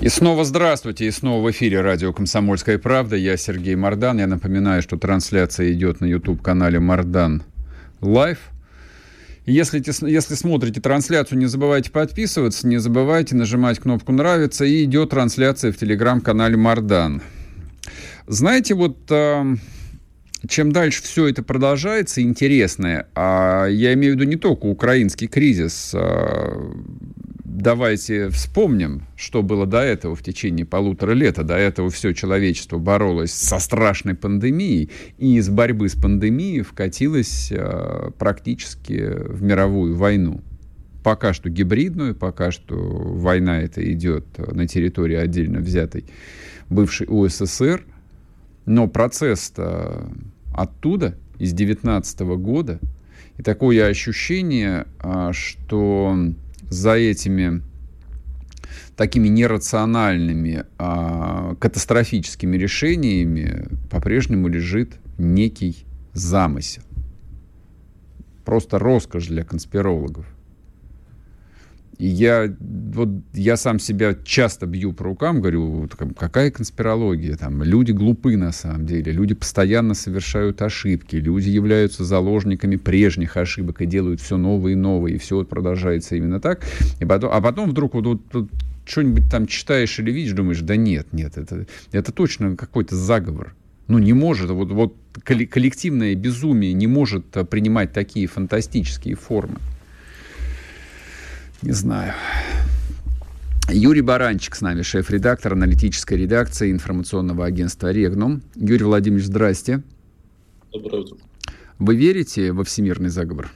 И снова здравствуйте, и снова в эфире радио «Комсомольская правда». Я Сергей Мордан. Я напоминаю, что трансляция идет на YouTube-канале «Мордан Лайв». Если, если смотрите трансляцию, не забывайте подписываться, не забывайте нажимать кнопку «Нравится». И идет трансляция в телеграм-канале «Мордан». Знаете, вот чем дальше все это продолжается, интересное, а я имею в виду не только украинский кризис, а, давайте вспомним, что было до этого в течение полутора лет. А до этого все человечество боролось со страшной пандемией, и из борьбы с пандемией вкатилось э, практически в мировую войну. Пока что гибридную, пока что война эта идет на территории отдельно взятой бывшей УССР, но процесс оттуда, из 19 года, и такое ощущение, что за этими такими нерациональными, а, катастрофическими решениями по-прежнему лежит некий замысел. Просто роскошь для конспирологов. Я, вот, я сам себя часто бью по рукам, говорю, какая конспирология, там, люди глупы на самом деле, люди постоянно совершают ошибки, люди являются заложниками прежних ошибок и делают все новое и новое, и все продолжается именно так. И потом, а потом вдруг вот, вот, вот что-нибудь там читаешь или видишь, думаешь, да нет, нет, это, это точно какой-то заговор. Ну, не может, вот, вот коллективное безумие не может принимать такие фантастические формы. Не знаю. Юрий Баранчик с нами, шеф-редактор аналитической редакции информационного агентства «Регнум». Юрий Владимирович, здрасте. Доброе утро. Вы верите во всемирный заговор?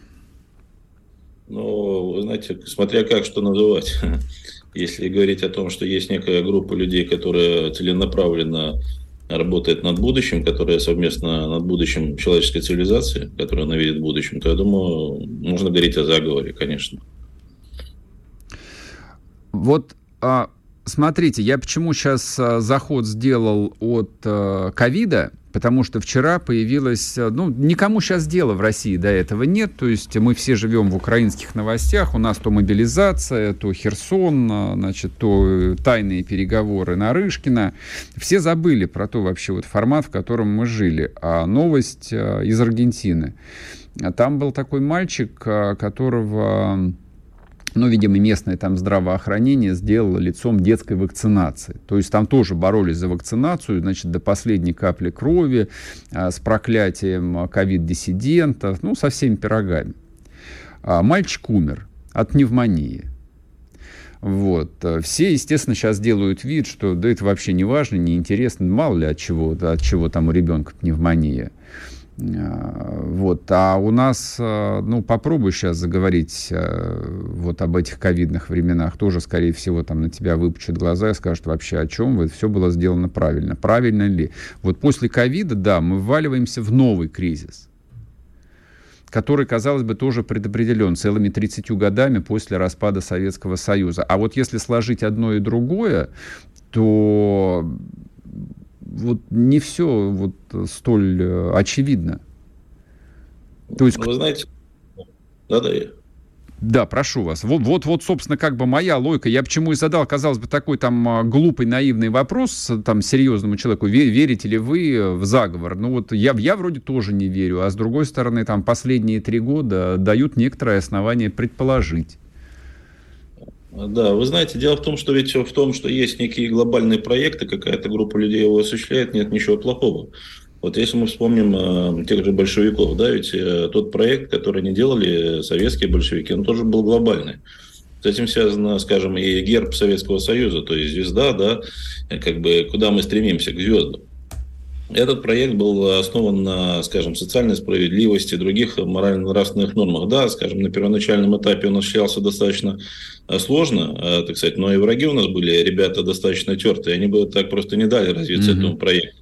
Ну, вы знаете, смотря как что называть. Если говорить о том, что есть некая группа людей, которая целенаправленно работает над будущим, которая совместно над будущим человеческой цивилизации, которая она видит в будущем, то я думаю, можно говорить о заговоре, конечно. Вот а, смотрите, я почему сейчас а, заход сделал от а, ковида, потому что вчера появилась, ну, никому сейчас дела в России до этого нет, то есть мы все живем в украинских новостях, у нас то мобилизация, то Херсон, значит, то тайные переговоры Нарышкина, все забыли про то вообще вот формат, в котором мы жили, а новость из Аргентины. Там был такой мальчик, которого ну, видимо, местное там здравоохранение сделало лицом детской вакцинации. То есть там тоже боролись за вакцинацию, значит, до последней капли крови, а, с проклятием ковид-диссидентов, ну, со всеми пирогами. А мальчик умер от пневмонии. Вот. Все, естественно, сейчас делают вид, что да это вообще не важно, не интересно, мало ли от чего, от чего там у ребенка пневмония. Э, вот. А у нас, э, ну, попробуй сейчас заговорить э, вот об этих ковидных временах, тоже, скорее всего, там на тебя выпучат глаза и скажут вообще, о чем вы, все было сделано правильно. Правильно ли? Вот после ковида, да, мы вваливаемся в новый кризис который, казалось бы, тоже предопределен целыми 30 годами после распада Советского Союза. А вот если сложить одно и другое, то вот не все вот столь э, очевидно. То есть... Вы знаете, да-да, я. Да, прошу вас. Вот, вот, вот, собственно, как бы моя логика. Я почему и задал, казалось бы, такой там а, глупый, наивный вопрос там серьезному человеку. Верите ли вы в заговор? Ну вот я, я вроде тоже не верю, а с другой стороны, там последние три года дают некоторое основание предположить. Да, вы знаете, дело в том, что ведь в том, что есть некие глобальные проекты, какая-то группа людей его осуществляет, нет ничего плохого. Вот если мы вспомним э, тех же большевиков, да, ведь э, тот проект, который они делали, советские большевики, он тоже был глобальный. С этим связано, скажем, и герб Советского Союза, то есть звезда, да, как бы куда мы стремимся, к звездам. Этот проект был основан на, скажем, социальной справедливости, других морально-нравственных нормах. Да, скажем, на первоначальном этапе он осуществлялся достаточно э, сложно, э, так сказать, но и враги у нас были ребята достаточно тертые, они бы так просто не дали развиться mm-hmm. этому проекту.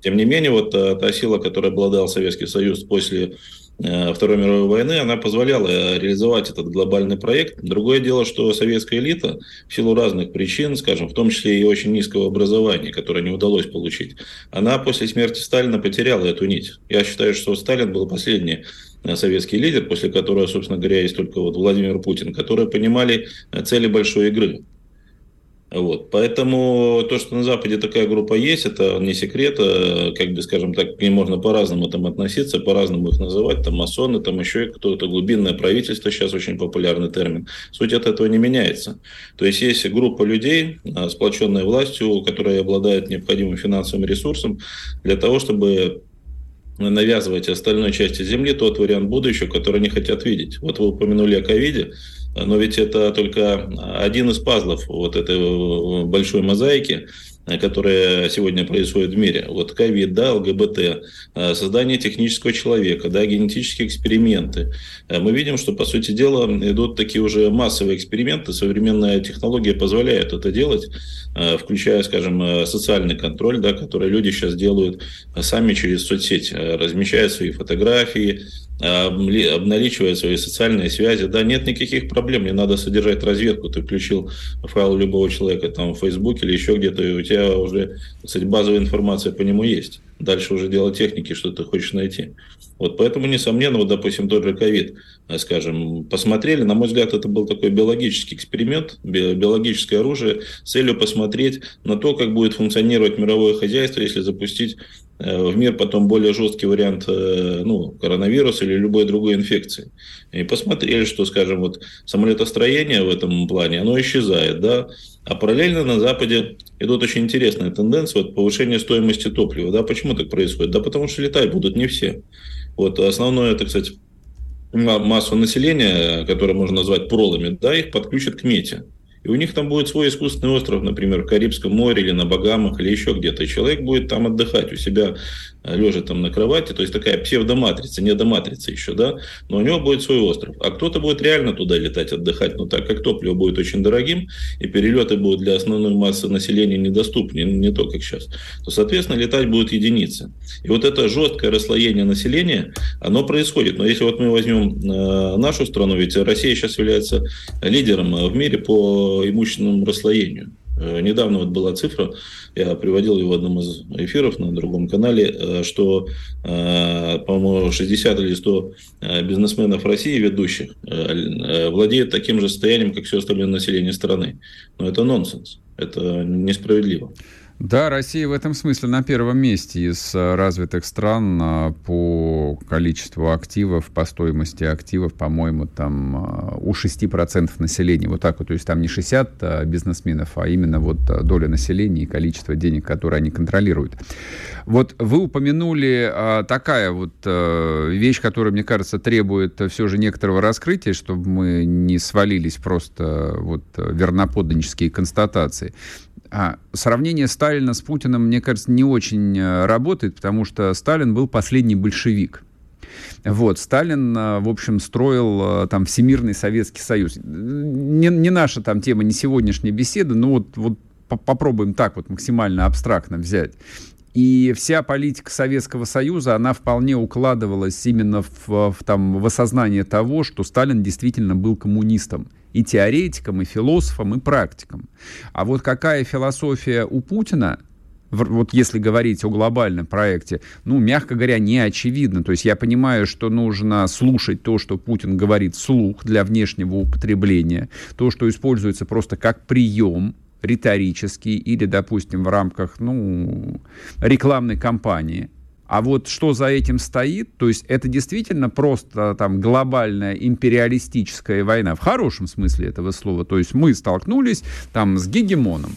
Тем не менее, вот та, та сила, которой обладал Советский Союз после Э, Второй мировой войны, она позволяла реализовать этот глобальный проект. Другое дело, что советская элита в силу разных причин, скажем, в том числе и очень низкого образования, которое не удалось получить, она после смерти Сталина потеряла эту нить. Я считаю, что Сталин был последний э, советский лидер, после которого, собственно говоря, есть только вот Владимир Путин, которые понимали э, цели большой игры. Вот. Поэтому то, что на Западе такая группа есть, это не секрет, а, как бы, скажем так, к ним можно по-разному там относиться, по-разному их называть, там масоны, там еще кто-то, глубинное правительство, сейчас очень популярный термин. Суть от этого не меняется. То есть есть группа людей, а, сплоченная властью, которая обладает необходимым финансовым ресурсом для того, чтобы навязывать остальной части Земли тот вариант будущего, который они хотят видеть. Вот вы упомянули о ковиде. Но ведь это только один из пазлов вот этой большой мозаики, которая сегодня происходит в мире. Вот ковид, да, ЛГБТ, э, создание технического человека, да, генетические эксперименты. Э, мы видим, что, по сути дела, идут такие уже массовые эксперименты. Современная технология позволяет это делать, э, включая, скажем, социальный контроль, да, который люди сейчас делают сами через соцсети, размещая свои фотографии, обналичивая свои социальные связи, да, нет никаких проблем, не надо содержать разведку, ты включил файл любого человека там в Facebook или еще где-то, и у тебя уже, кстати, базовая информация по нему есть. Дальше уже дело техники, что ты хочешь найти. Вот поэтому, несомненно, вот, допустим, тот же ковид, э, скажем, посмотрели, на мой взгляд, это был такой биологический эксперимент, биологическое оружие с целью посмотреть на то, как будет функционировать мировое хозяйство, если запустить в мир потом более жесткий вариант э, ну, коронавируса или любой другой инфекции. И посмотрели, что, скажем, вот самолетостроение в этом плане, оно исчезает, да, а параллельно на Западе идут очень интересные тенденции, вот повышение стоимости топлива, да, почему так происходит? Да потому что летать будут не все. Вот основное, это, кстати, массу населения, которое можно назвать пролами, да, их подключат к мете. И у них там будет свой искусственный остров, например, в Карибском море или на Багамах или еще где-то. И человек будет там отдыхать у себя Э, лежа там на кровати, то есть такая псевдоматрица, не доматрица еще, да, но у него будет свой остров. А кто-то будет реально туда летать, отдыхать, но так как топливо будет очень дорогим, и перелеты будут для основной массы населения недоступны, не то, как сейчас, то, соответственно, летать будут единицы. И вот это жесткое расслоение населения, оно происходит. Но если вот мы возьмем э, нашу страну, ведь Россия сейчас является лидером в мире по имущественному расслоению. Э, недавно вот была цифра, я приводил ее в одном из эфиров на другом канале, э, что, э, по-моему, 60 или 100 бизнесменов России ведущих владеют таким же состоянием, как все остальное население страны. Но это нонсенс, это несправедливо. Да, Россия в этом смысле на первом месте из э, развитых стран а, по количеству активов, по стоимости активов, по-моему, там а, у 6% населения. Вот так вот, то есть там не 60 а, бизнесменов, а именно вот доля населения и количество денег, которые они контролируют. Вот вы упомянули такая вот вещь, которая, мне кажется, требует все же некоторого раскрытия, чтобы мы не свалились просто вот верноподданнические констатации. А, сравнение Сталина с Путиным, мне кажется, не очень э, работает, потому что Сталин был последний большевик. Вот, Сталин, э, в общем, строил там Всемирный Советский Союз. Не, не наша там тема, не сегодняшняя беседа, но вот, вот попробуем так вот максимально абстрактно взять. И вся политика Советского Союза, она вполне укладывалась именно в, в, там, в осознание того, что Сталин действительно был коммунистом и теоретиком, и философом, и практиком. А вот какая философия у Путина, вот если говорить о глобальном проекте, ну, мягко говоря, не очевидно. То есть я понимаю, что нужно слушать то, что Путин говорит вслух для внешнего употребления, то, что используется просто как прием риторический или, допустим, в рамках ну, рекламной кампании – а вот что за этим стоит, то есть это действительно просто там глобальная империалистическая война, в хорошем смысле этого слова. То есть мы столкнулись там с гегемоном.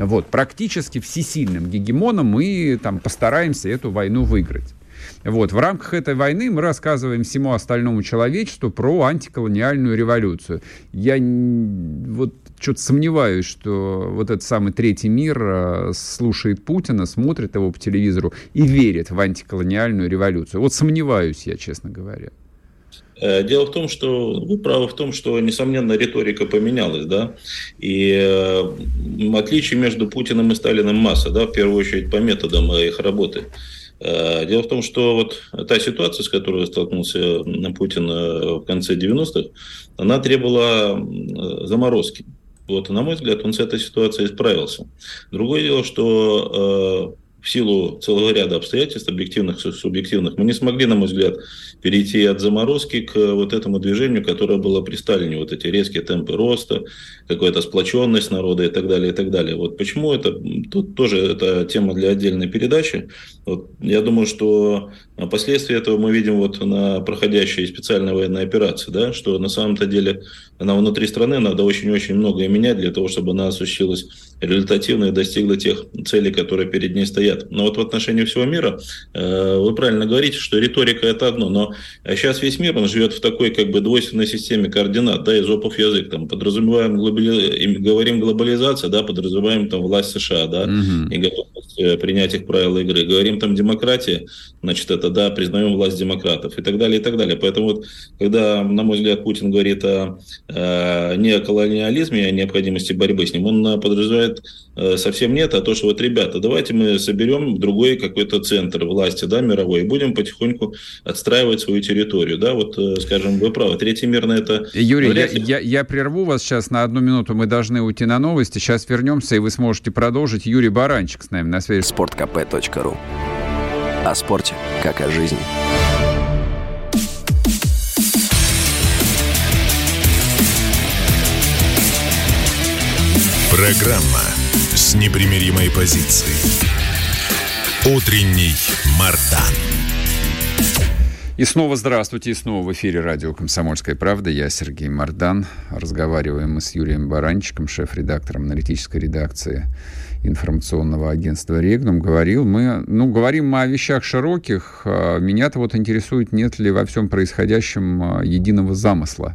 Вот, практически всесильным гегемоном мы там постараемся эту войну выиграть. Вот. В рамках этой войны мы рассказываем всему остальному человечеству про антиколониальную революцию. Я вот что-то сомневаюсь, что вот этот самый третий мир э, слушает Путина, смотрит его по телевизору и верит в антиколониальную революцию. Вот сомневаюсь я, честно говоря. Э, дело в том, что вы правы в том, что, несомненно, риторика поменялась, да, и э, отличий между Путиным и Сталиным масса, да, в первую очередь по методам их работы. Э, дело в том, что вот та ситуация, с которой столкнулся Путин в конце 90-х, она требовала заморозки. Вот, на мой взгляд, он с этой ситуацией справился. Другое дело, что в силу целого ряда обстоятельств, объективных субъективных, мы не смогли, на мой взгляд, перейти от заморозки к вот этому движению, которое было при Сталине, вот эти резкие темпы роста, какая-то сплоченность народа и так далее, и так далее. Вот почему это, тут тоже это тема для отдельной передачи. Вот я думаю, что последствия этого мы видим вот на проходящей специальной военной операции, да, что на самом-то деле она внутри страны надо очень-очень многое менять для того, чтобы она осуществилась результативно достигла тех целей, которые перед ней стоят. Но вот в отношении всего мира э, вы правильно говорите, что риторика это одно, но сейчас весь мир, он живет в такой как бы двойственной системе координат, да, из опов язык, там подразумеваем, глобали... говорим глобализация, да, подразумеваем там власть США, да, угу. и готовность э, принять их правила игры. Говорим там демократия, значит, это, да, признаем власть демократов и так далее, и так далее. Поэтому вот, когда, на мой взгляд, Путин говорит о, о не о колониализме, а о необходимости борьбы с ним, он подразумевает Э, совсем нет, а то, что вот, ребята, давайте мы соберем другой какой-то центр власти, да, мировой, и будем потихоньку отстраивать свою территорию, да, вот, э, скажем, вы правы, третий мир на это... Юрий, я, я, я прерву вас сейчас на одну минуту, мы должны уйти на новости, сейчас вернемся, и вы сможете продолжить. Юрий Баранчик с нами на связи. Спорткп.ру О спорте, как о жизни. Программа с непримиримой позицией. Утренний Мардан. И снова здравствуйте, и снова в эфире радио «Комсомольская правда». Я Сергей Мардан. Разговариваем мы с Юрием Баранчиком, шеф-редактором аналитической редакции информационного агентства «Регнум». Говорил, мы, ну, говорим мы о вещах широких. А меня-то вот интересует, нет ли во всем происходящем а, единого замысла,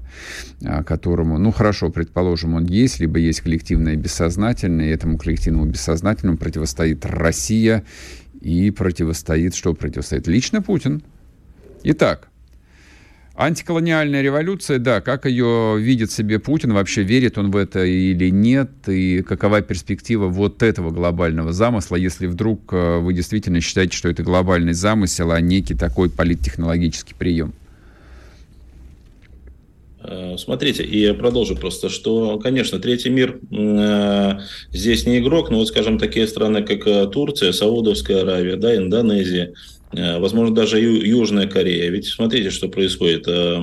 а, которому, ну, хорошо, предположим, он есть, либо есть коллективное бессознательное, и этому коллективному бессознательному противостоит Россия и противостоит, что противостоит? Лично Путин. Итак, Антиколониальная революция, да, как ее видит себе Путин, вообще верит он в это или нет, и какова перспектива вот этого глобального замысла, если вдруг э, вы действительно считаете, что это глобальный замысел, а некий такой политтехнологический прием? Э, смотрите, и продолжу просто, что, конечно, третий мир э, здесь не игрок, но вот, скажем, такие страны, как Турция, Саудовская Аравия, да, Индонезия, Э, возможно, даже Южная Корея. Ведь смотрите, что происходит. Э,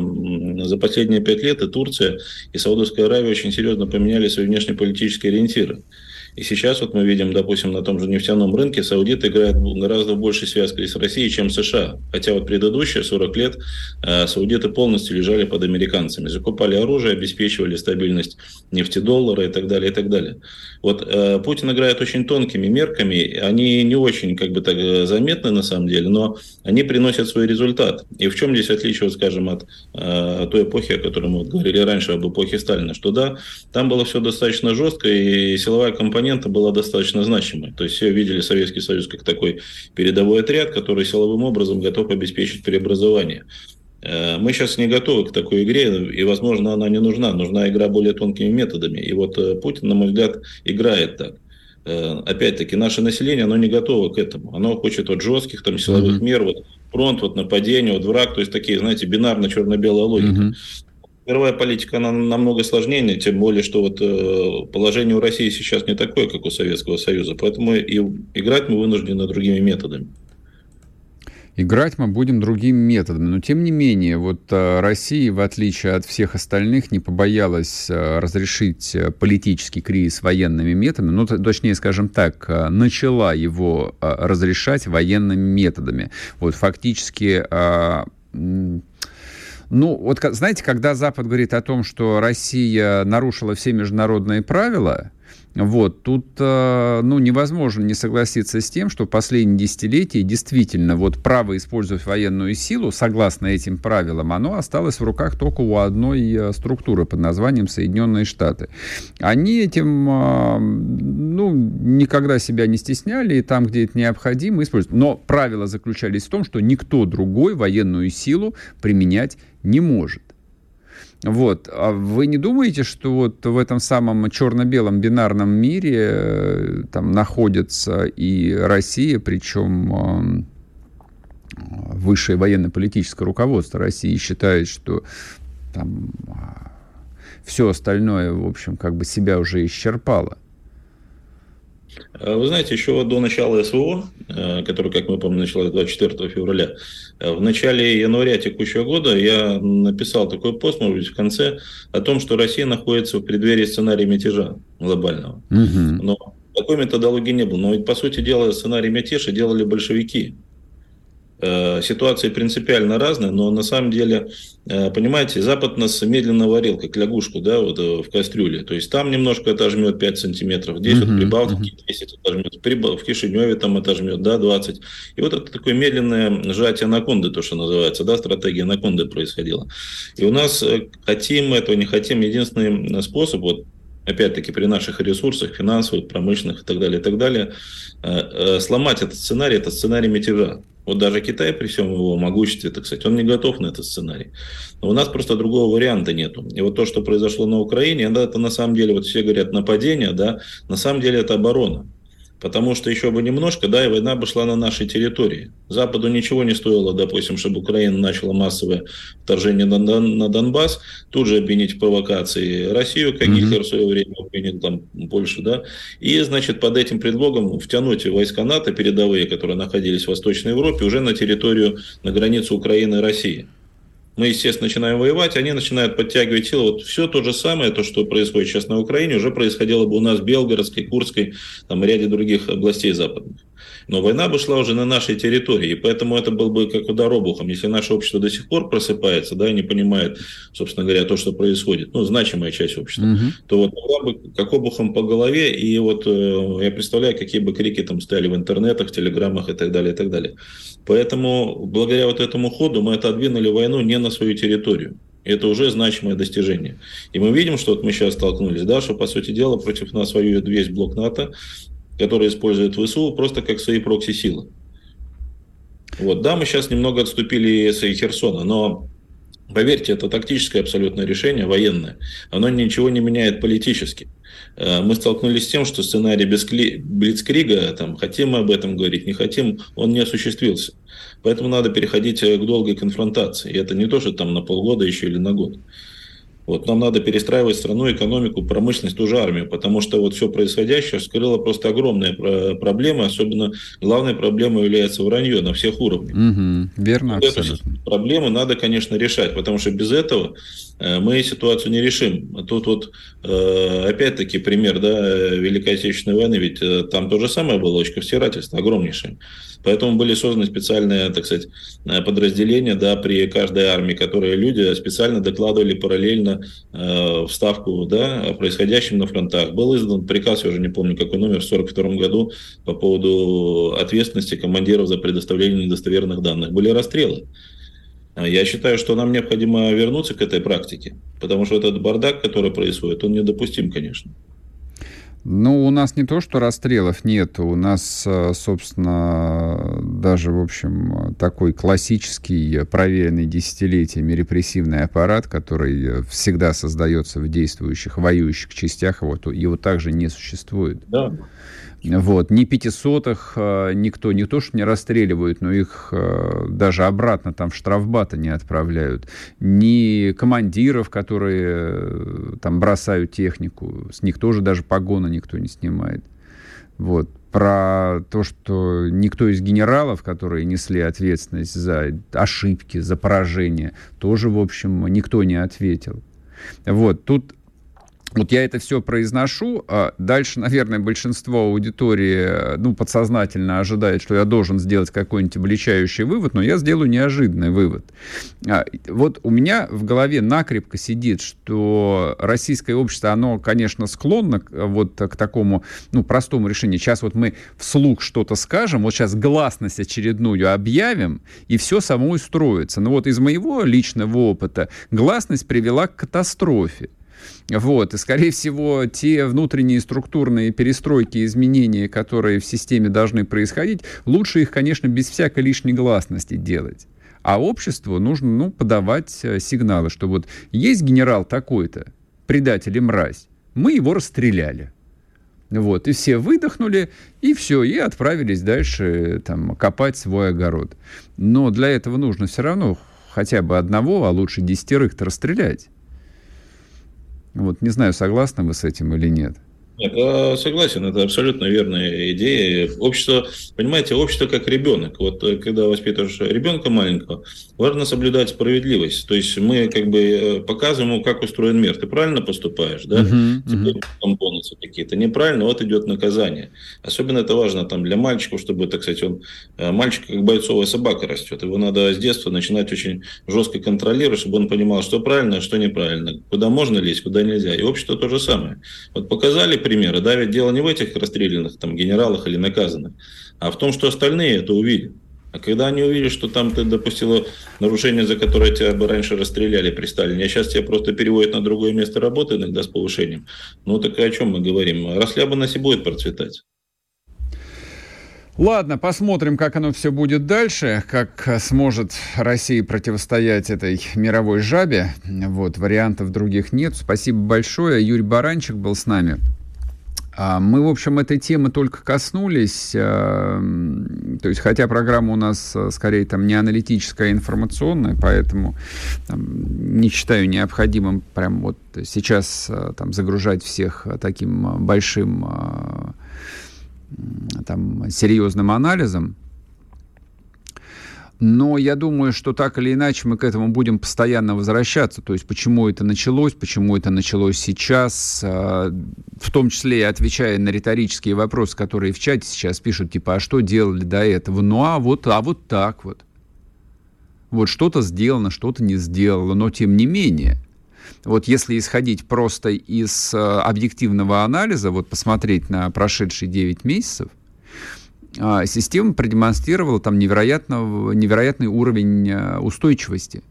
за последние пять лет и Турция, и Саудовская Аравия очень серьезно поменяли свои внешнеполитические ориентиры. И сейчас вот мы видим, допустим, на том же нефтяном рынке саудиты играют гораздо больше связкой с Россией, чем США. Хотя вот предыдущие 40 лет э, саудиты полностью лежали под американцами. Закупали оружие, обеспечивали стабильность нефтедоллара и так далее, и так далее. Вот э, Путин играет очень тонкими мерками, они не очень как бы так э, заметны на самом деле, но они приносят свой результат. И в чем здесь отличие, вот, скажем, от той эпохи, о которой мы вот говорили раньше, об эпохе Сталина, что да, там было все достаточно жестко, и силовая компонента была достаточно значимой. То есть все видели Советский Союз как такой передовой отряд, который силовым образом готов обеспечить преобразование. Э, мы сейчас не готовы к такой игре, и, возможно, она не нужна. Нужна игра более тонкими методами. И вот э, Путин, на мой взгляд, играет так. Э, опять-таки, наше население, оно не готово к этому. Оно хочет вот жестких там силовых mm-hmm. мер, вот фронт, вот нападение, вот враг, то есть такие, знаете, бинарно-черно-белая логика. Mm-hmm. Мировая политика, она намного сложнее, тем более, что вот положение у России сейчас не такое, как у Советского Союза, поэтому и играть мы вынуждены другими методами. Играть мы будем другими методами. Но, тем не менее, вот э, Россия, в отличие от всех остальных, не побоялась э, разрешить э, политический кризис военными методами. Ну, точнее, скажем так, начала его разрешать военными методами. Вот фактически... Ну, вот знаете, когда Запад говорит о том, что Россия нарушила все международные правила, Вот, тут, э, ну, невозможно не согласиться с тем, что последние десятилетия действительно вот право использовать военную силу, согласно этим правилам, оно осталось в руках только у одной э, структуры под названием Соединенные Штаты. Они этим, э, ну, никогда себя не стесняли, и там, где это необходимо, используют. Но правила заключались в том, что никто другой военную силу применять не может. Вот. А вы не думаете, что вот в этом самом черно-белом бинарном мире э, там находится и Россия, причем э, высшее военно-политическое руководство России считает, что там а, все остальное, в общем, как бы себя уже исчерпало? Э, вы знаете, еще до начала СВО, который, как мы помним, началось 24 февраля, в начале января текущего года я написал такой пост, может быть, в конце, о том, что Россия находится в преддверии сценария мятежа глобального. Угу. Но такой методологии не было. Но ведь, по сути дела, сценарий мятежа делали большевики. Э, ситуации принципиально разные, но на самом деле, э, понимаете, Запад нас медленно варил, как лягушку, да, вот э, в кастрюле. То есть там немножко отожмет 5 сантиметров, здесь uh-huh, вот при Балтике uh-huh. 10 отожмет, в Кишиневе там отожмет, да, 20. И вот это такое медленное сжатие анаконды, то, что называется, да, стратегия анаконды происходила. И у нас, хотим мы этого, не хотим, единственный способ, вот опять-таки при наших ресурсах, финансовых, промышленных и так далее, и так далее, сломать этот сценарий, это сценарий мятежа. Вот даже Китай при всем его могуществе, так сказать, он не готов на этот сценарий. Но у нас просто другого варианта нету. И вот то, что произошло на Украине, это на самом деле, вот все говорят нападение, да, на самом деле это оборона. Потому что еще бы немножко, да, и война бы шла на нашей территории. Западу ничего не стоило, допустим, чтобы Украина начала массовое вторжение на, Дон, на Донбасс, тут же обвинить в провокации Россию, как mm-hmm. Гитлер в свое время обвинил там Польшу, да, и, значит, под этим предлогом втянуть войска НАТО передовые, которые находились в Восточной Европе, уже на территорию, на границу Украины и России мы, естественно, начинаем воевать, они начинают подтягивать силы. Вот все то же самое, то, что происходит сейчас на Украине, уже происходило бы у нас в Белгородской, Курской, там, ряде других областей западных. Но война бы шла уже на нашей территории, и поэтому это был бы как удар обухом. Если наше общество до сих пор просыпается, да, и не понимает, собственно говоря, то, что происходит, ну, значимая часть общества, угу. то вот была бы как обухом по голове, и вот э, я представляю, какие бы крики там стояли в интернетах, телеграммах и так далее, и так далее. Поэтому благодаря вот этому ходу мы отодвинули войну не на свою территорию. Это уже значимое достижение. И мы видим, что вот мы сейчас столкнулись, да, что, по сути дела, против нас воюет весь блок НАТО, который использует ВСУ просто как свои прокси-силы. Вот, да, мы сейчас немного отступили с Херсона, но Поверьте, это тактическое абсолютное решение, военное. Оно ничего не меняет политически. Э, мы столкнулись с тем, что сценарий Блицкрига, там, хотим мы об этом говорить, не хотим, он не осуществился. Поэтому надо переходить к долгой конфронтации. И это не то, что там на полгода еще или на год. Вот нам надо перестраивать страну, экономику, промышленность, ту же армию, потому что вот все происходящее скрыло просто огромные проблемы, особенно главной проблемой является вранье на всех уровнях. Угу, верно, вот Эту проблему надо, конечно, решать, потому что без этого э, мы ситуацию не решим. Тут вот э, опять-таки пример да, Великой Отечественной войны, ведь э, там то же самое было, очко втирательство огромнейшее. Поэтому были созданы специальные, так сказать, подразделения да, при каждой армии, которые люди специально докладывали параллельно э, в ставку да, о происходящем на фронтах. Был издан приказ, я уже не помню какой номер, в 1942 году по поводу ответственности командиров за предоставление недостоверных данных. Были расстрелы. Я считаю, что нам необходимо вернуться к этой практике, потому что этот бардак, который происходит, он недопустим, конечно. Ну, у нас не то, что расстрелов нет, у нас, э, собственно, даже, в общем, такой классический, проверенный десятилетиями репрессивный аппарат, который всегда создается в действующих, воюющих частях, вот, его также не существует. Да. Вот. Ни пятисотых э, никто не то, что не расстреливают, но их э, даже обратно там в штрафбаты не отправляют. Ни командиров, которые э, там бросают технику, с них тоже даже погона никто не снимает. Вот. Про то, что никто из генералов, которые несли ответственность за ошибки, за поражение, тоже, в общем, никто не ответил. Вот. Тут вот я это все произношу, а дальше, наверное, большинство аудитории, ну, подсознательно ожидает, что я должен сделать какой-нибудь обличающий вывод, но я сделаю неожиданный вывод. А, вот у меня в голове накрепко сидит, что российское общество, оно, конечно, склонно вот к такому, ну, простому решению. Сейчас вот мы вслух что-то скажем, вот сейчас гласность очередную объявим, и все само устроится. Но вот из моего личного опыта гласность привела к катастрофе. Вот. И, скорее всего, те внутренние структурные перестройки, изменения, которые в системе должны происходить, лучше их, конечно, без всякой лишней гласности делать. А обществу нужно ну, подавать э, сигналы, что вот есть генерал такой-то, предатель и мразь, мы его расстреляли. Вот, и все выдохнули, и все, и отправились дальше там, копать свой огород. Но для этого нужно все равно хотя бы одного, а лучше десятерых-то расстрелять. Вот не знаю, согласны вы с этим или нет. Нет, я согласен, это абсолютно верная идея. Общество, понимаете, общество как ребенок. Вот э, когда воспитываешь ребенка маленького, важно соблюдать справедливость. То есть мы как бы э, показываем ему, как устроен мир. Ты правильно поступаешь, да? Uh-huh, uh-huh. Там бонусы какие-то. Неправильно, вот идет наказание. Особенно это важно там для мальчиков, чтобы, так сказать, он э, мальчик как бойцовая собака растет. Его надо с детства начинать очень жестко контролировать, чтобы он понимал, что правильно, а что неправильно, куда можно лезть, куда нельзя. И общество то же самое. Вот показали примеры, да, ведь дело не в этих расстрелянных там генералах или наказанных, а в том, что остальные это увидят. А когда они увидели, что там ты допустила нарушение, за которое тебя бы раньше расстреляли при Сталине, а сейчас тебя просто переводят на другое место работы, иногда с повышением, ну так о чем мы говорим? Расхлябанность и будет процветать. Ладно, посмотрим, как оно все будет дальше, как сможет Россия противостоять этой мировой жабе. Вот, вариантов других нет. Спасибо большое. Юрий Баранчик был с нами. А, мы, в общем, этой темы только коснулись, а, то есть, хотя программа у нас а, скорее там не аналитическая, а информационная, поэтому там, не считаю необходимым прям вот сейчас там загружать всех таким большим там серьезным анализом. Но я думаю, что так или иначе мы к этому будем постоянно возвращаться. То есть почему это началось, почему это началось сейчас, а, в том числе и отвечая на риторические вопросы, которые в чате сейчас пишут, типа, а что делали до этого? Ну а вот, а вот так вот. Вот что-то сделано, что-то не сделано, но тем не менее. Вот если исходить просто из а, объективного анализа, вот посмотреть на прошедшие 9 месяцев, система продемонстрировала там невероятный уровень а, устойчивости.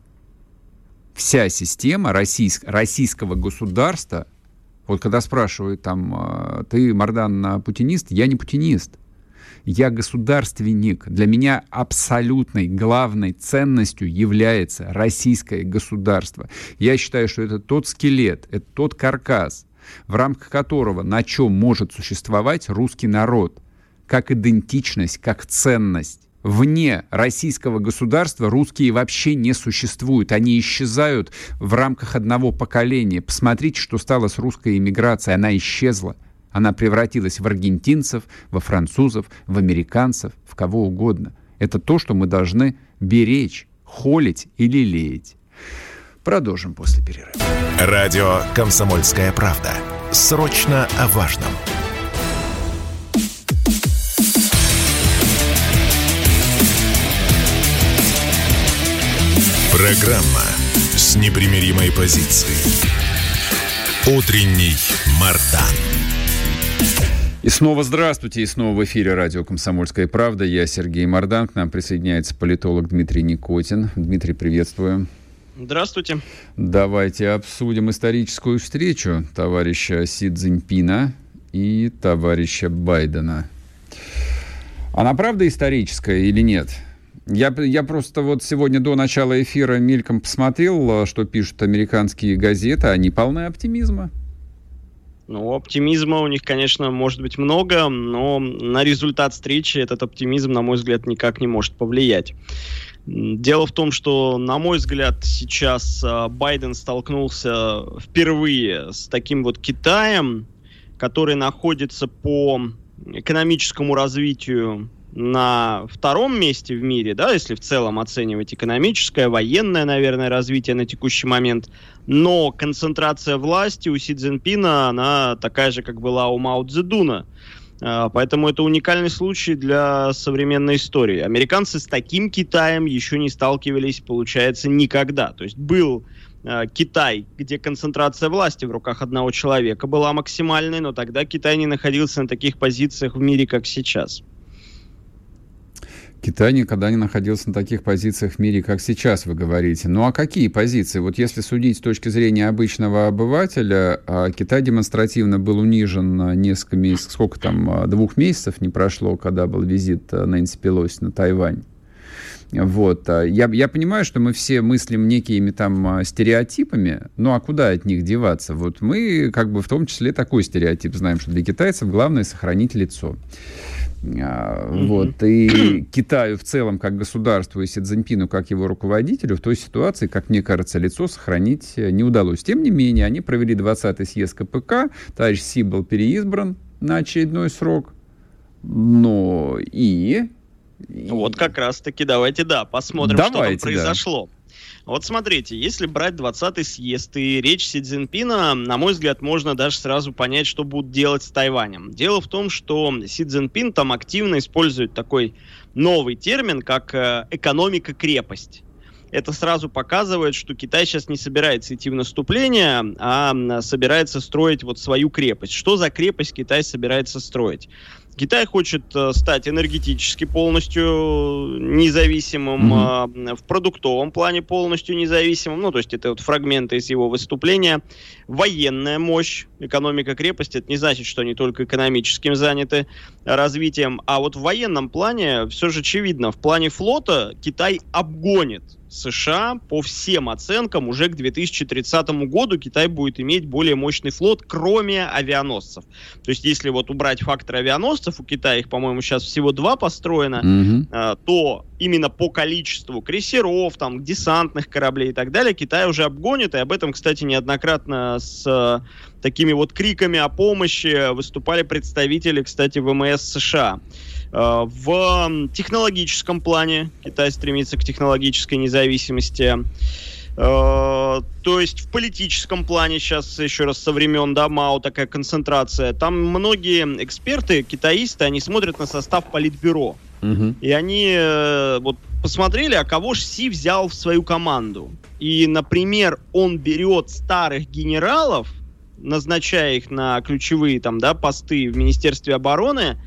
Вся система российск, российского государства, вот когда спрашивают там, а, ты, Мардан, путинист? Я не путинист. Я государственник. Для меня абсолютной главной ценностью является российское государство. Я считаю, что это тот скелет, это тот каркас, в рамках которого на чем может существовать русский народ – как идентичность, как ценность. Вне российского государства русские вообще не существуют. Они исчезают в рамках одного поколения. Посмотрите, что стало с русской иммиграцией. Она исчезла. Она превратилась в аргентинцев, во французов, в американцев, в кого угодно. Это то, что мы должны беречь, холить или лелеять. Продолжим после перерыва. Радио «Комсомольская правда». Срочно о важном. Программа с непримиримой позицией. Утренний Мардан. И снова здравствуйте, и снова в эфире радио «Комсомольская правда». Я Сергей Мордан, к нам присоединяется политолог Дмитрий Никотин. Дмитрий, приветствую. Здравствуйте. Давайте обсудим историческую встречу товарища Си Цзиньпина и товарища Байдена. Она правда историческая или нет? Я, я просто вот сегодня до начала эфира мельком посмотрел, э, что пишут американские газеты, они полны оптимизма. Ну, оптимизма у них, конечно, может быть много, но на результат встречи этот оптимизм, на мой взгляд, никак не может повлиять. Дело в том, что, на мой взгляд, сейчас э, Байден столкнулся впервые с таким вот Китаем, который находится по экономическому развитию на втором месте в мире, да, если в целом оценивать экономическое, военное, наверное, развитие на текущий момент, но концентрация власти у Си Цзиньпина, она такая же, как была у Мао Цзэдуна. А, поэтому это уникальный случай для современной истории. Американцы с таким Китаем еще не сталкивались, получается, никогда. То есть был э, Китай, где концентрация власти в руках одного человека была максимальной, но тогда Китай не находился на таких позициях в мире, как сейчас. Китай никогда не находился на таких позициях в мире, как сейчас вы говорите. Ну а какие позиции? Вот если судить с точки зрения обычного обывателя, а, Китай демонстративно был унижен несколько месяцев, сколько там, а, двух месяцев не прошло, когда был визит а, Нэнси Пелоси на Тайвань. Вот. Я, я понимаю, что мы все мыслим некими там стереотипами, ну а куда от них деваться? Вот мы как бы в том числе такой стереотип знаем, что для китайцев главное сохранить лицо. Mm-hmm. Вот. И Китаю в целом, как государству, и Си Цзиньпину, как его руководителю, в той ситуации, как мне кажется, лицо сохранить э, не удалось. Тем не менее, они провели 20-й съезд КПК, товарищ Си был переизбран на очередной срок, но и... Вот как раз-таки давайте, да, посмотрим, давайте, что там произошло. Да. Вот смотрите, если брать 20-й съезд и речь Си Цзиньпина, на мой взгляд, можно даже сразу понять, что будут делать с Тайванем. Дело в том, что Си Цзиньпин там активно использует такой новый термин, как э, экономика-крепость это сразу показывает, что Китай сейчас не собирается идти в наступление, а собирается строить вот свою крепость. Что за крепость Китай собирается строить? Китай хочет э, стать энергетически полностью независимым, mm-hmm. в продуктовом плане полностью независимым. Ну, то есть это вот фрагменты из его выступления. Военная мощь, экономика крепости, это не значит, что они только экономическим заняты развитием. А вот в военном плане все же очевидно. В плане флота Китай обгонит США по всем оценкам уже к 2030 году Китай будет иметь более мощный флот, кроме авианосцев. То есть, если вот убрать фактор авианосцев, у Китая их, по-моему, сейчас всего два построено, mm-hmm. то именно по количеству крейсеров, там, десантных кораблей и так далее, Китай уже обгонит, и об этом, кстати, неоднократно с э, такими вот криками о помощи выступали представители, кстати, ВМС США. Э, в технологическом плане Китай стремится к технологической независимости. Uh, то есть в политическом плане сейчас еще раз со времен да, Мао такая концентрация. Там многие эксперты, китаисты, они смотрят на состав политбюро. Uh-huh. И они uh, вот посмотрели, а кого же Си взял в свою команду. И, например, он берет старых генералов, назначая их на ключевые там, да, посты в Министерстве обороны,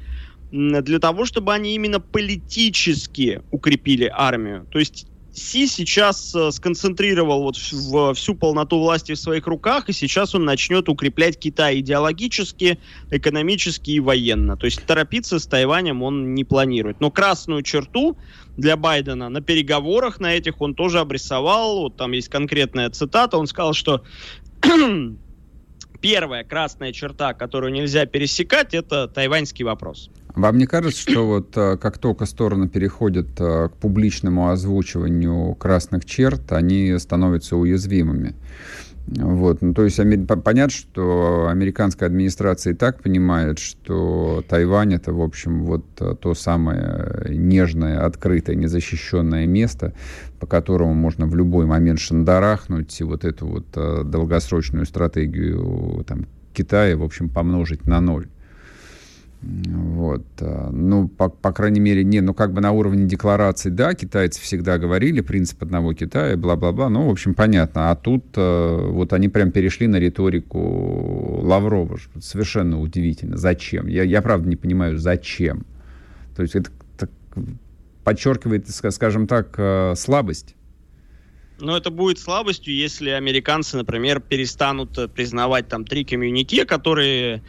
для того, чтобы они именно политически укрепили армию. То есть Си сейчас э, сконцентрировал вот всю полноту власти в своих руках, и сейчас он начнет укреплять Китай идеологически, экономически и военно. То есть торопиться с Тайванем он не планирует. Но красную черту для Байдена на переговорах на этих он тоже обрисовал. Вот там есть конкретная цитата. Он сказал, что первая красная черта, которую нельзя пересекать, это тайваньский вопрос. Вам не кажется, что вот э, как только стороны переходят э, к публичному озвучиванию красных черт, они становятся уязвимыми? Вот. Ну, то есть понятно, что американская администрация и так понимает, что Тайвань это, в общем, вот э, то самое нежное, открытое, незащищенное место, по которому можно в любой момент шандарахнуть и вот эту вот долгосрочную стратегию там, Китая, в общем, помножить на ноль. Вот. А, ну, по, по крайней мере, не, ну, как бы на уровне декларации, да, китайцы всегда говорили, принцип одного Китая, бла-бла-бла, ну, в общем, понятно. А тут э, вот они прям перешли на риторику Лаврова. Совершенно удивительно. Зачем? Я, я правда не понимаю, зачем. То есть это так, подчеркивает, скажем так, э, слабость. Но это будет слабостью, если американцы, например, перестанут признавать там три коммюнике, которые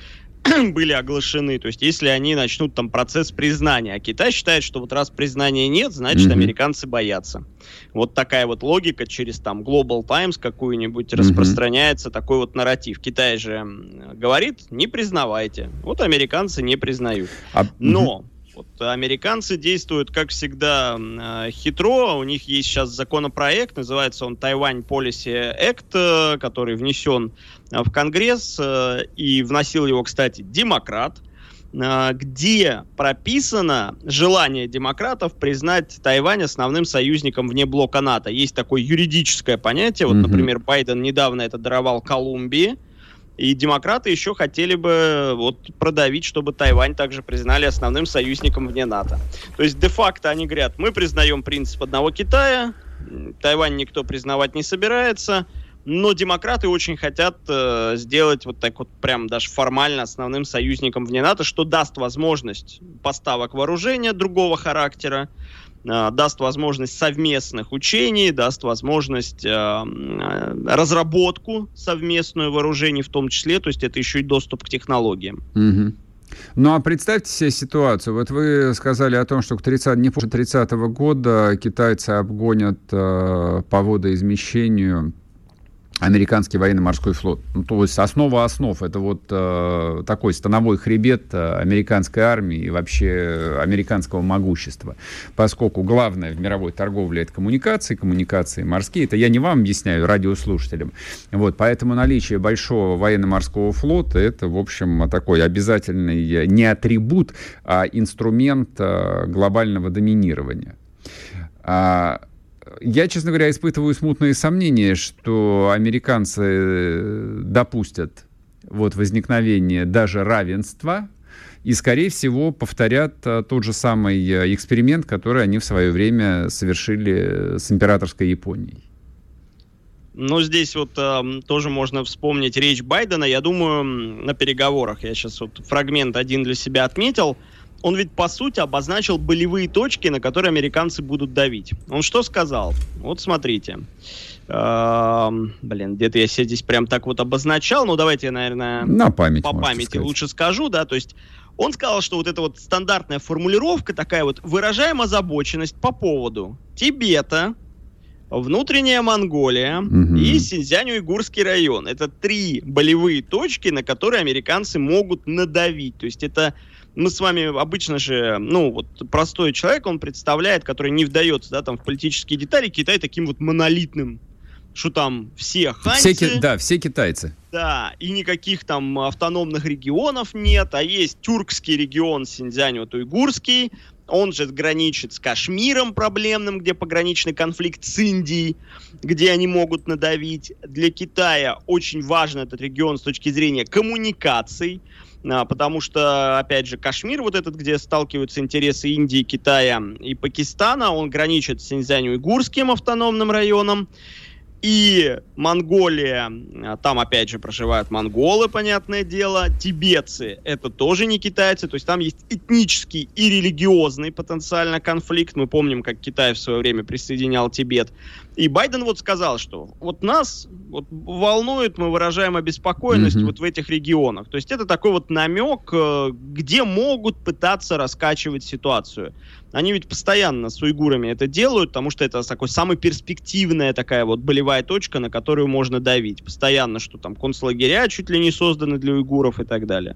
были оглашены. То есть, если они начнут там процесс признания. А Китай считает, что вот раз признания нет, значит, mm-hmm. американцы боятся. Вот такая вот логика через там Global Times какую-нибудь mm-hmm. распространяется, такой вот нарратив. Китай же говорит, не признавайте. Вот американцы не признают. А... Но вот, американцы действуют, как всегда, э, хитро. У них есть сейчас законопроект, называется он Тайвань Policy Act, который внесен в Конгресс, э, и вносил его, кстати, демократ. где прописано желание демократов признать Тайвань основным союзником вне блока НАТО. Есть такое юридическое понятие. Вот, mm-hmm. например, Байден недавно это даровал Колумбии. И демократы еще хотели бы вот продавить, чтобы Тайвань также признали основным союзником вне НАТО. То есть де-факто они говорят, мы признаем принцип одного Китая, Тайвань никто признавать не собирается, но демократы очень хотят э, сделать вот так вот прям даже формально основным союзником вне НАТО, что даст возможность поставок вооружения другого характера, э, даст возможность совместных учений, даст возможность э, э, разработку совместную вооружений в том числе, то есть это еще и доступ к технологиям. Угу. Ну а представьте себе ситуацию. Вот вы сказали о том, что к 30, не позже 30 -го года китайцы обгонят э, по водоизмещению американский военно-морской флот. Ну, то есть основа основ это вот э, такой становой хребет э, американской армии и вообще американского могущества. Поскольку главное в мировой торговле это коммуникации, коммуникации морские. Это я не вам объясняю, радиослушателям. Вот, поэтому наличие большого военно-морского флота это, в общем, такой обязательный не атрибут, а инструмент э, глобального доминирования. А, я, честно говоря, испытываю смутные сомнения, что американцы э, допустят вот возникновение даже равенства и, скорее всего, повторят а, тот же самый э, эксперимент, который они в свое время совершили с императорской Японией. Ну, здесь вот э, тоже можно вспомнить речь Байдена. Я думаю, на переговорах, я сейчас вот фрагмент один для себя отметил, он ведь по сути обозначил болевые точки, на которые американцы будут давить. Он что сказал? Вот смотрите. Эм, блин, где-то я себе здесь прям так вот обозначал, ну давайте я, наверное, на память, по памяти сказать. лучше скажу, да, то есть он сказал, что вот эта вот стандартная формулировка такая вот, выражаем озабоченность по поводу Тибета, внутренняя Монголия угу. и Синьцзянь-Уйгурский район. Это три болевые точки, на которые американцы могут надавить. То есть это мы с вами обычно же, ну, вот простой человек, он представляет, который не вдается, да, там, в политические детали, Китай таким вот монолитным что там все ханьцы. Все, да, все китайцы. Да, и никаких там автономных регионов нет, а есть тюркский регион Синьцзянь, вот уйгурский, он же граничит с Кашмиром проблемным, где пограничный конфликт с Индией, где они могут надавить. Для Китая очень важен этот регион с точки зрения коммуникаций, а, потому что, опять же, Кашмир, вот этот, где сталкиваются интересы Индии, Китая и Пакистана, он граничит с Синьцзянь-Уйгурским автономным районом, и Монголия, а, там опять же проживают монголы, понятное дело, тибетцы, это тоже не китайцы, то есть там есть этнический и религиозный потенциально конфликт. Мы помним, как Китай в свое время присоединял Тибет. И Байден вот сказал, что вот нас вот волнует, мы выражаем обеспокоенность mm-hmm. вот в этих регионах. То есть это такой вот намек, э, где могут пытаться раскачивать ситуацию. Они ведь постоянно с уйгурами это делают, потому что это такой самая перспективная такая вот болевая точка, на которую можно давить. Постоянно, что там концлагеря чуть ли не созданы для уйгуров и так далее.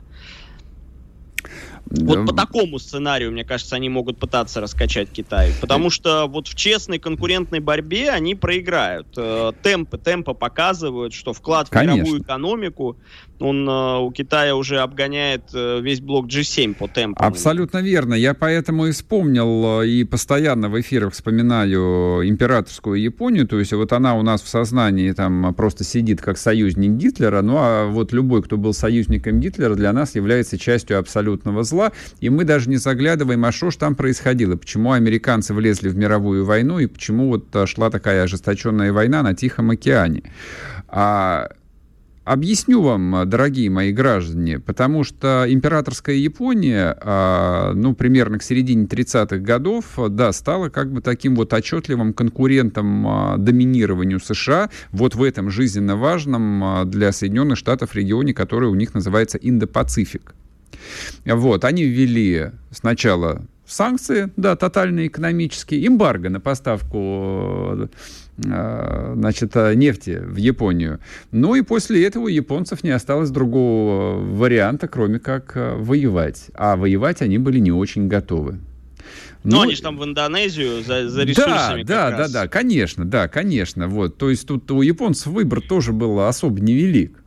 Вот по такому сценарию, мне кажется, они могут пытаться раскачать Китай. Потому что вот в честной конкурентной борьбе они проиграют. Э, темпы, темпы показывают, что вклад в Конечно. мировую экономику он э, у Китая уже обгоняет э, весь блок G7 по темпу. Абсолютно верно. Я поэтому и вспомнил и постоянно в эфирах вспоминаю императорскую Японию. То есть вот она у нас в сознании там просто сидит как союзник Гитлера. Ну а вот любой, кто был союзником Гитлера, для нас является частью абсолютного зла и мы даже не заглядываем, а что ж там происходило, почему американцы влезли в мировую войну, и почему вот а, шла такая ожесточенная война на Тихом океане. А Объясню вам, дорогие мои граждане, потому что императорская Япония, а, ну, примерно к середине 30-х годов, да, стала как бы таким вот отчетливым конкурентом а, доминированию США вот в этом жизненно важном для Соединенных Штатов регионе, который у них называется Индо-Пацифик. Вот, они ввели сначала санкции, да, тотальные экономические, эмбарго на поставку значит, нефти в Японию. Ну и после этого у японцев не осталось другого варианта, кроме как э, воевать. А воевать они были не очень готовы. Ну, они же там в Индонезию за, за ресурсами. Да, да, раз. да, да, конечно, да, конечно. Вот. То есть тут у японцев выбор тоже был особо невелик.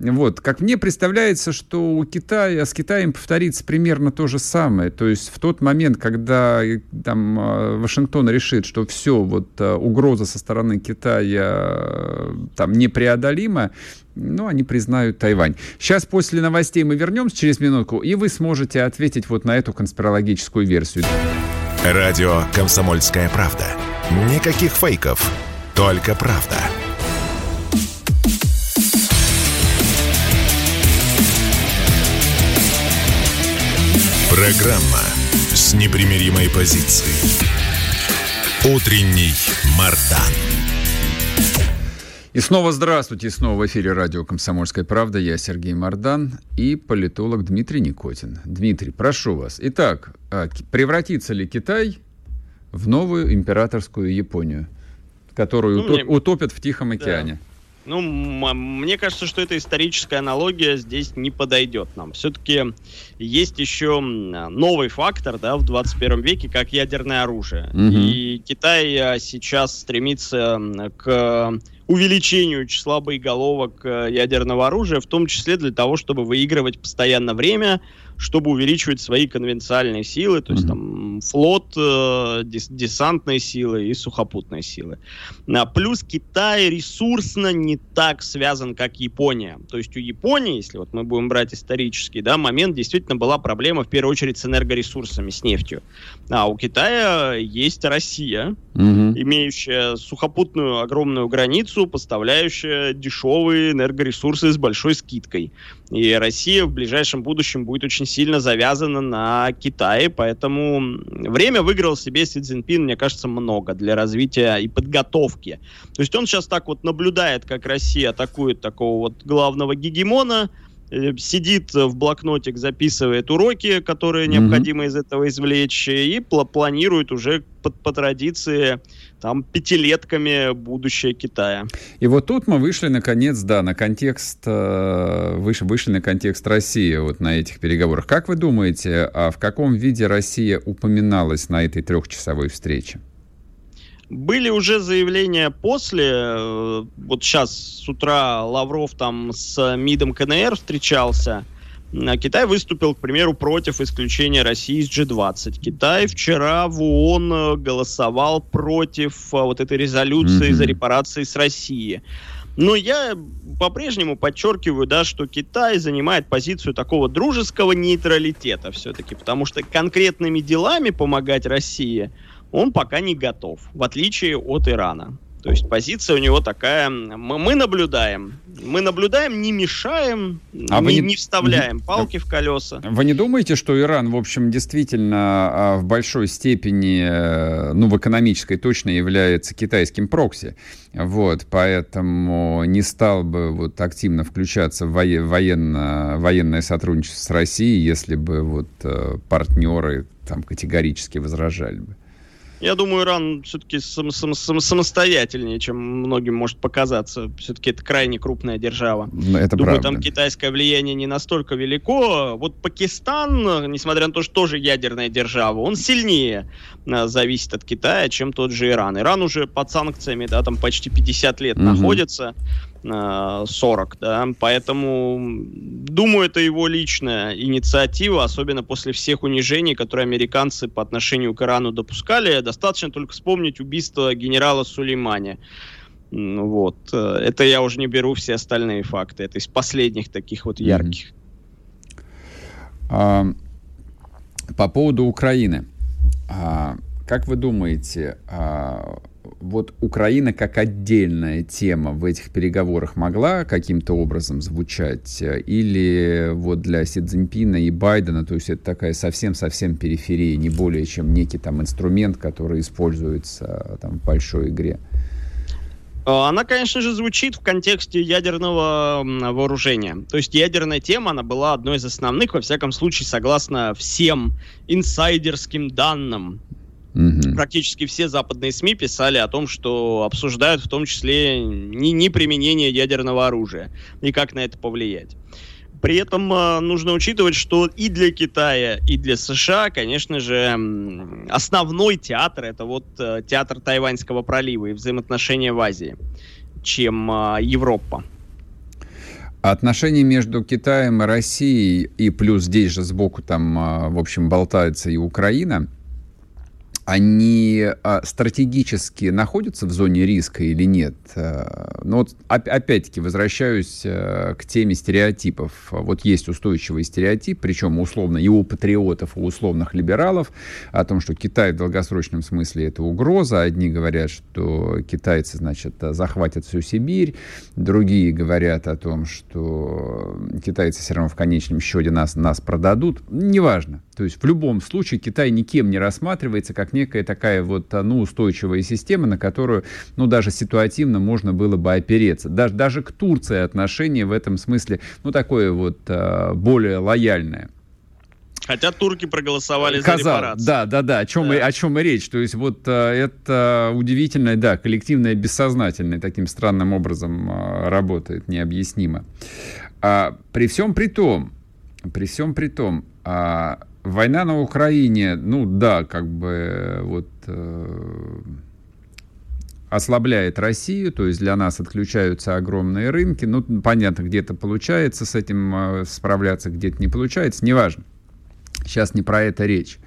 Вот, как мне представляется, что у Китая, с Китаем повторится примерно то же самое. То есть в тот момент, когда там Вашингтон решит, что все, вот угроза со стороны Китая там непреодолима, ну, они признают Тайвань. Сейчас после новостей мы вернемся через минутку, и вы сможете ответить вот на эту конспирологическую версию. Радио «Комсомольская правда». Никаких фейков, только правда. Программа с непримиримой позицией. Утренний Мардан. И снова здравствуйте, и снова в эфире радио «Комсомольская правда». Я Сергей Мордан и политолог Дмитрий Никотин. Дмитрий, прошу вас. Итак, а, превратится ли Китай в новую императорскую Японию, которую ну, утоп, мне... утопят в Тихом океане? Да. Ну, мне кажется, что эта историческая аналогия здесь не подойдет нам. Все-таки есть еще новый фактор да, в 21 веке, как ядерное оружие. Угу. И Китай а, сейчас стремится к увеличению числа боеголовок э, ядерного оружия, в том числе для того, чтобы выигрывать постоянно время, чтобы увеличивать свои конвенциальные силы, то есть mm-hmm. там флот, э, дес, десантные силы и сухопутные силы. А, плюс Китай ресурсно не так связан, как Япония. То есть у Японии, если вот мы будем брать исторический да, момент, действительно была проблема в первую очередь с энергоресурсами, с нефтью. А у Китая есть Россия, mm-hmm. имеющая сухопутную огромную границу, поставляющая дешевые энергоресурсы с большой скидкой. И Россия в ближайшем будущем будет очень сильно завязана на Китае, поэтому время выиграл себе Си Цзиньпин, мне кажется, много для развития и подготовки. То есть он сейчас так вот наблюдает, как Россия атакует такого вот главного гегемона, Э, сидит в блокнотик, записывает уроки, которые mm-hmm. необходимо из этого извлечь, и пл- планирует уже по, по традиции там пятилетками будущее Китая. И вот тут мы вышли наконец, да, на контекст, э, вышли, вышли на контекст России вот на этих переговорах. Как вы думаете, а в каком виде Россия упоминалась на этой трехчасовой встрече? Были уже заявления после, э, вот сейчас с утра Лавров там с МИДом КНР встречался, Китай выступил, к примеру, против исключения России из G20. Китай вчера в ООН э, голосовал против э, вот этой резолюции mm-hmm. за репарации с Россией. Но я по-прежнему подчеркиваю, да, что Китай занимает позицию такого дружеского нейтралитета все-таки, потому что конкретными делами помогать России – он пока не готов, в отличие от Ирана. То есть позиция у него такая, мы, мы наблюдаем, мы наблюдаем, не мешаем, а не, не... не вставляем палки в колеса. Вы не думаете, что Иран, в общем, действительно а, в большой степени, э, ну, в экономической точно является китайским прокси? Вот, поэтому не стал бы вот активно включаться в военно, военное сотрудничество с Россией, если бы вот э, партнеры там категорически возражали бы. Я думаю, Иран все-таки сам, сам, сам, самостоятельнее, чем многим может показаться. Все-таки это крайне крупная держава. Ну, это думаю, правда. там китайское влияние не настолько велико. Вот Пакистан, несмотря на то, что тоже ядерная держава, он сильнее а, зависит от Китая, чем тот же Иран. Иран уже под санкциями, да, там почти 50 лет угу. находится. 40, да, поэтому думаю, это его личная инициатива, особенно после всех унижений, которые американцы по отношению к Ирану допускали. Достаточно только вспомнить убийство генерала Сулеймани. Вот. Это я уже не беру все остальные факты. Это из последних таких вот ярких. А, по поводу Украины. А, как вы думаете, а, вот Украина как отдельная тема в этих переговорах могла каким-то образом звучать? Или вот для Си Цзиньпина и Байдена, то есть это такая совсем-совсем периферия, не более чем некий там инструмент, который используется там в большой игре? Э, она, конечно же, звучит в контексте ядерного вооружения. То есть ядерная тема, она была одной из основных, во всяком случае, согласно всем инсайдерским данным Угу. Практически все западные СМИ писали о том, что обсуждают в том числе не, не применение ядерного оружия и как на это повлиять. При этом э, нужно учитывать, что и для Китая, и для США, конечно же, основной театр это вот э, театр Тайваньского пролива и взаимоотношения в Азии, чем э, Европа. Отношения между Китаем и Россией, и плюс здесь же сбоку там, а, в общем, болтается и Украина – они а, стратегически находятся в зоне риска или нет? А, ну вот опять-таки возвращаюсь а, к теме стереотипов. Вот есть устойчивый стереотип, причем условно и у патриотов, и у условных либералов, о том, что Китай в долгосрочном смысле это угроза. Одни говорят, что китайцы, значит, захватят всю Сибирь, другие говорят о том, что китайцы все равно в конечном счете нас, нас продадут. Неважно. То есть в любом случае Китай никем не рассматривается как некая такая вот, а, ну, устойчивая система, на которую, ну, даже ситуативно можно было бы опереться. Даже, даже к Турции отношение в этом смысле, ну, такое вот а, более лояльное. Хотя турки проголосовали Казал, за репарации. Да, да, да. О чем, да. И, о чем и речь. То есть вот а, это удивительное, да, коллективное бессознательное таким странным образом работает, необъяснимо. А, при всем при том, при всем при том, а, Война на Украине, ну да, как бы вот э, ослабляет Россию, то есть для нас отключаются огромные рынки. Ну, понятно, где-то получается с этим э, справляться, где-то не получается, неважно. Сейчас не про это речь.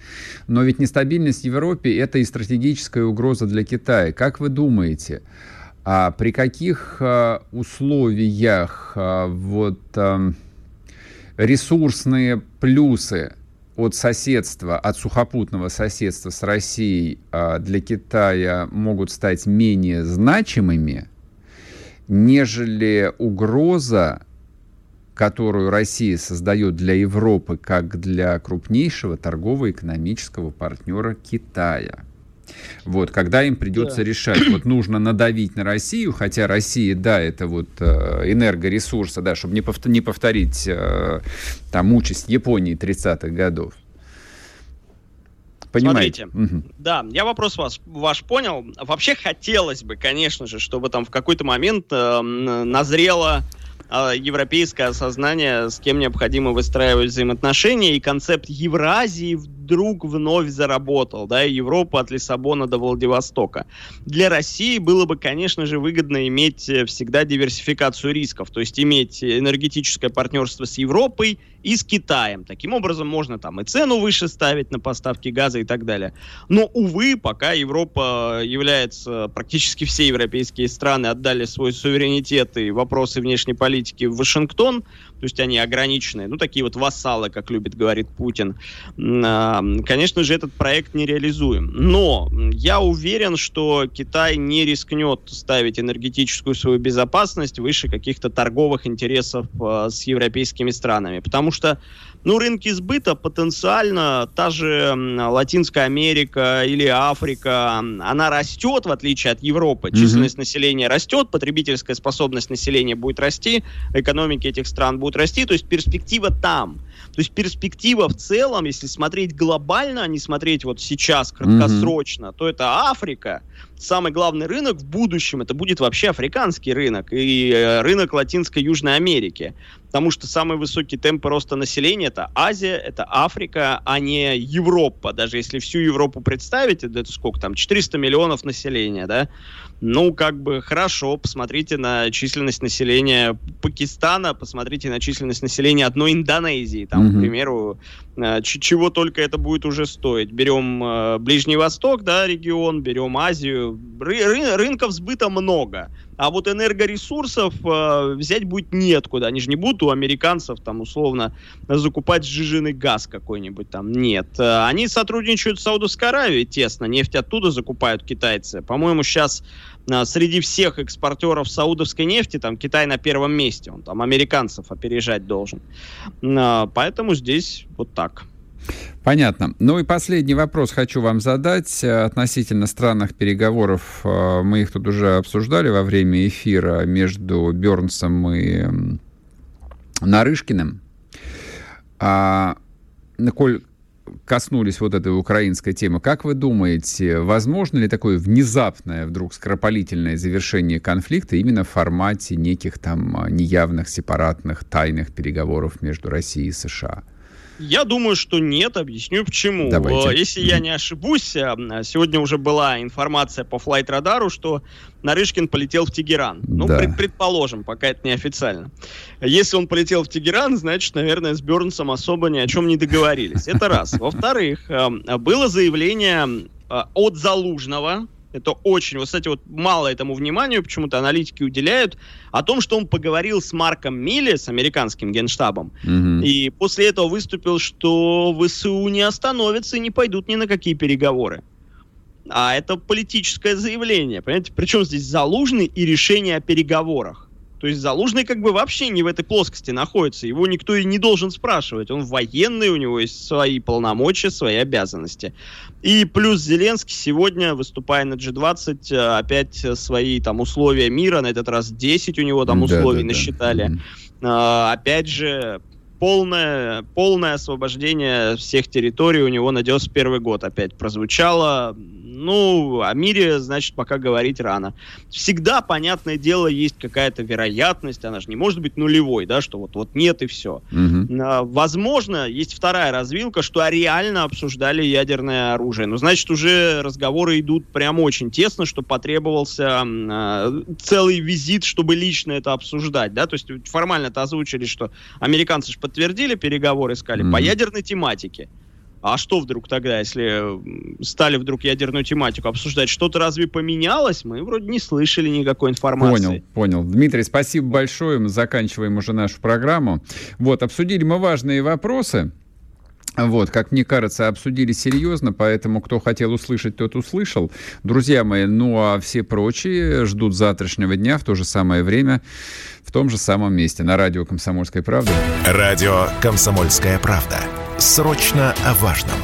Но ведь нестабильность в Европе – это и стратегическая угроза для Китая. Как вы думаете, а при каких а, условиях а, вот а, ресурсные плюсы от соседства, от сухопутного соседства с Россией а, для Китая могут стать менее значимыми, нежели угроза, которую Россия создает для Европы как для крупнейшего торгово-экономического партнера Китая. Вот, когда им придется да. решать, вот нужно надавить на Россию, хотя Россия, да, это вот э, энергоресурсы, да, чтобы не, повтор, не повторить э, там участь Японии 30-х годов. Понимаете? Смотрите, угу. да, я вопрос вас, ваш понял. Вообще хотелось бы, конечно же, чтобы там в какой-то момент э, назрело а, европейское осознание, с кем необходимо выстраивать взаимоотношения, и концепт Евразии вдруг вновь заработал, да, Европа от Лиссабона до Владивостока. Для России было бы, конечно же, выгодно иметь э, всегда диверсификацию рисков, то есть иметь энергетическое партнерство с Европой и с Китаем. Таким образом, можно там и цену выше ставить на поставки газа и так далее. Но, увы, пока Европа является, практически все европейские страны отдали свой суверенитет и вопросы внешней политики в Вашингтон, то есть они ограниченные, ну, такие вот вассалы, как любит говорить Путин, а, конечно же, этот проект не реализуем. Но я уверен, что Китай не рискнет ставить энергетическую свою безопасность выше каких-то торговых интересов а, с европейскими странами, потому что ну, рынки сбыта потенциально, та же Латинская Америка или Африка, она растет, в отличие от Европы. Mm-hmm. Численность населения растет, потребительская способность населения будет расти, экономики этих стран будут расти, то есть перспектива там. То есть перспектива в целом, если смотреть глобально, а не смотреть вот сейчас, краткосрочно, mm-hmm. то это Африка. Самый главный рынок в будущем это будет вообще африканский рынок и э, рынок Латинской Южной Америки потому что самые высокие темпы роста населения это Азия, это Африка, а не Европа. Даже если всю Европу представить, это сколько там, 400 миллионов населения, да? Ну, как бы хорошо, посмотрите на численность населения Пакистана, посмотрите на численность населения одной Индонезии, там, mm-hmm. к примеру, чего только это будет уже стоить. Берем э, Ближний Восток, да, регион, берем Азию, ры- ры- рынков сбыта много. А вот энергоресурсов э, взять будет неоткуда. Они же не будут у американцев там условно закупать сжиженный газ какой-нибудь там. Нет. Э, они сотрудничают с Саудовской Аравией тесно. Нефть оттуда закупают китайцы. По-моему, сейчас э, среди всех экспортеров саудовской нефти там Китай на первом месте. Он там американцев опережать должен. Э, поэтому здесь вот так. Понятно. Ну и последний вопрос хочу вам задать э, относительно странных переговоров. Э, мы их тут уже обсуждали во время эфира между Бернсом и Нарышкиным. А, коль коснулись вот этой украинской темы, как вы думаете, возможно ли такое внезапное, вдруг скоропалительное завершение конфликта именно в формате неких там неявных, сепаратных, тайных переговоров между Россией и США? Я думаю, что нет. Объясню почему. Давайте. Э, если я не ошибусь, э, сегодня уже была информация по флайт-радару, что Нарышкин полетел в Тегеран. Ну, да. пред, предположим, пока это не официально. Если он полетел в Тегеран, значит, наверное, с Бернсом особо ни о чем не договорились. Это раз. Во-вторых, э, было заявление от Залужного, это очень, вот, кстати, вот мало этому вниманию почему-то аналитики уделяют, о том, что он поговорил с Марком Милли, с американским генштабом, mm-hmm. и после этого выступил, что ВСУ не остановятся и не пойдут ни на какие переговоры. А это политическое заявление, понимаете? Причем здесь Залужный и решение о переговорах. То есть Залужный как бы вообще не в этой плоскости находится. Его никто и не должен спрашивать. Он военный, у него есть свои полномочия, свои обязанности. И плюс Зеленский сегодня, выступая на G20, э, опять свои там условия мира, на этот раз 10 у него там условий да, да, насчитали. Да. А, опять же, полное, полное освобождение всех территорий у него на 91 год опять прозвучало. Ну, о мире, значит, пока говорить рано. Всегда, понятное дело, есть какая-то вероятность, она же не может быть нулевой, да, что вот, вот нет и все. Угу. А, возможно, есть вторая развилка, что реально обсуждали ядерное оружие. Но, значит, уже разговоры идут прям очень тесно, что потребовался а, целый визит, чтобы лично это обсуждать, да, то есть формально это озвучили, что американцы же подтвердили переговоры, сказали, mm-hmm. по ядерной тематике. А что вдруг тогда, если стали вдруг ядерную тематику обсуждать? Что-то разве поменялось? Мы вроде не слышали никакой информации. Понял, понял. Дмитрий, спасибо большое. Мы заканчиваем уже нашу программу. Вот, обсудили мы важные вопросы. Вот, как мне кажется, обсудили серьезно, поэтому кто хотел услышать, тот услышал. Друзья мои, ну а все прочие ждут завтрашнего дня в то же самое время, в том же самом месте, на радио «Комсомольская правда». Радио «Комсомольская правда». Срочно о важном.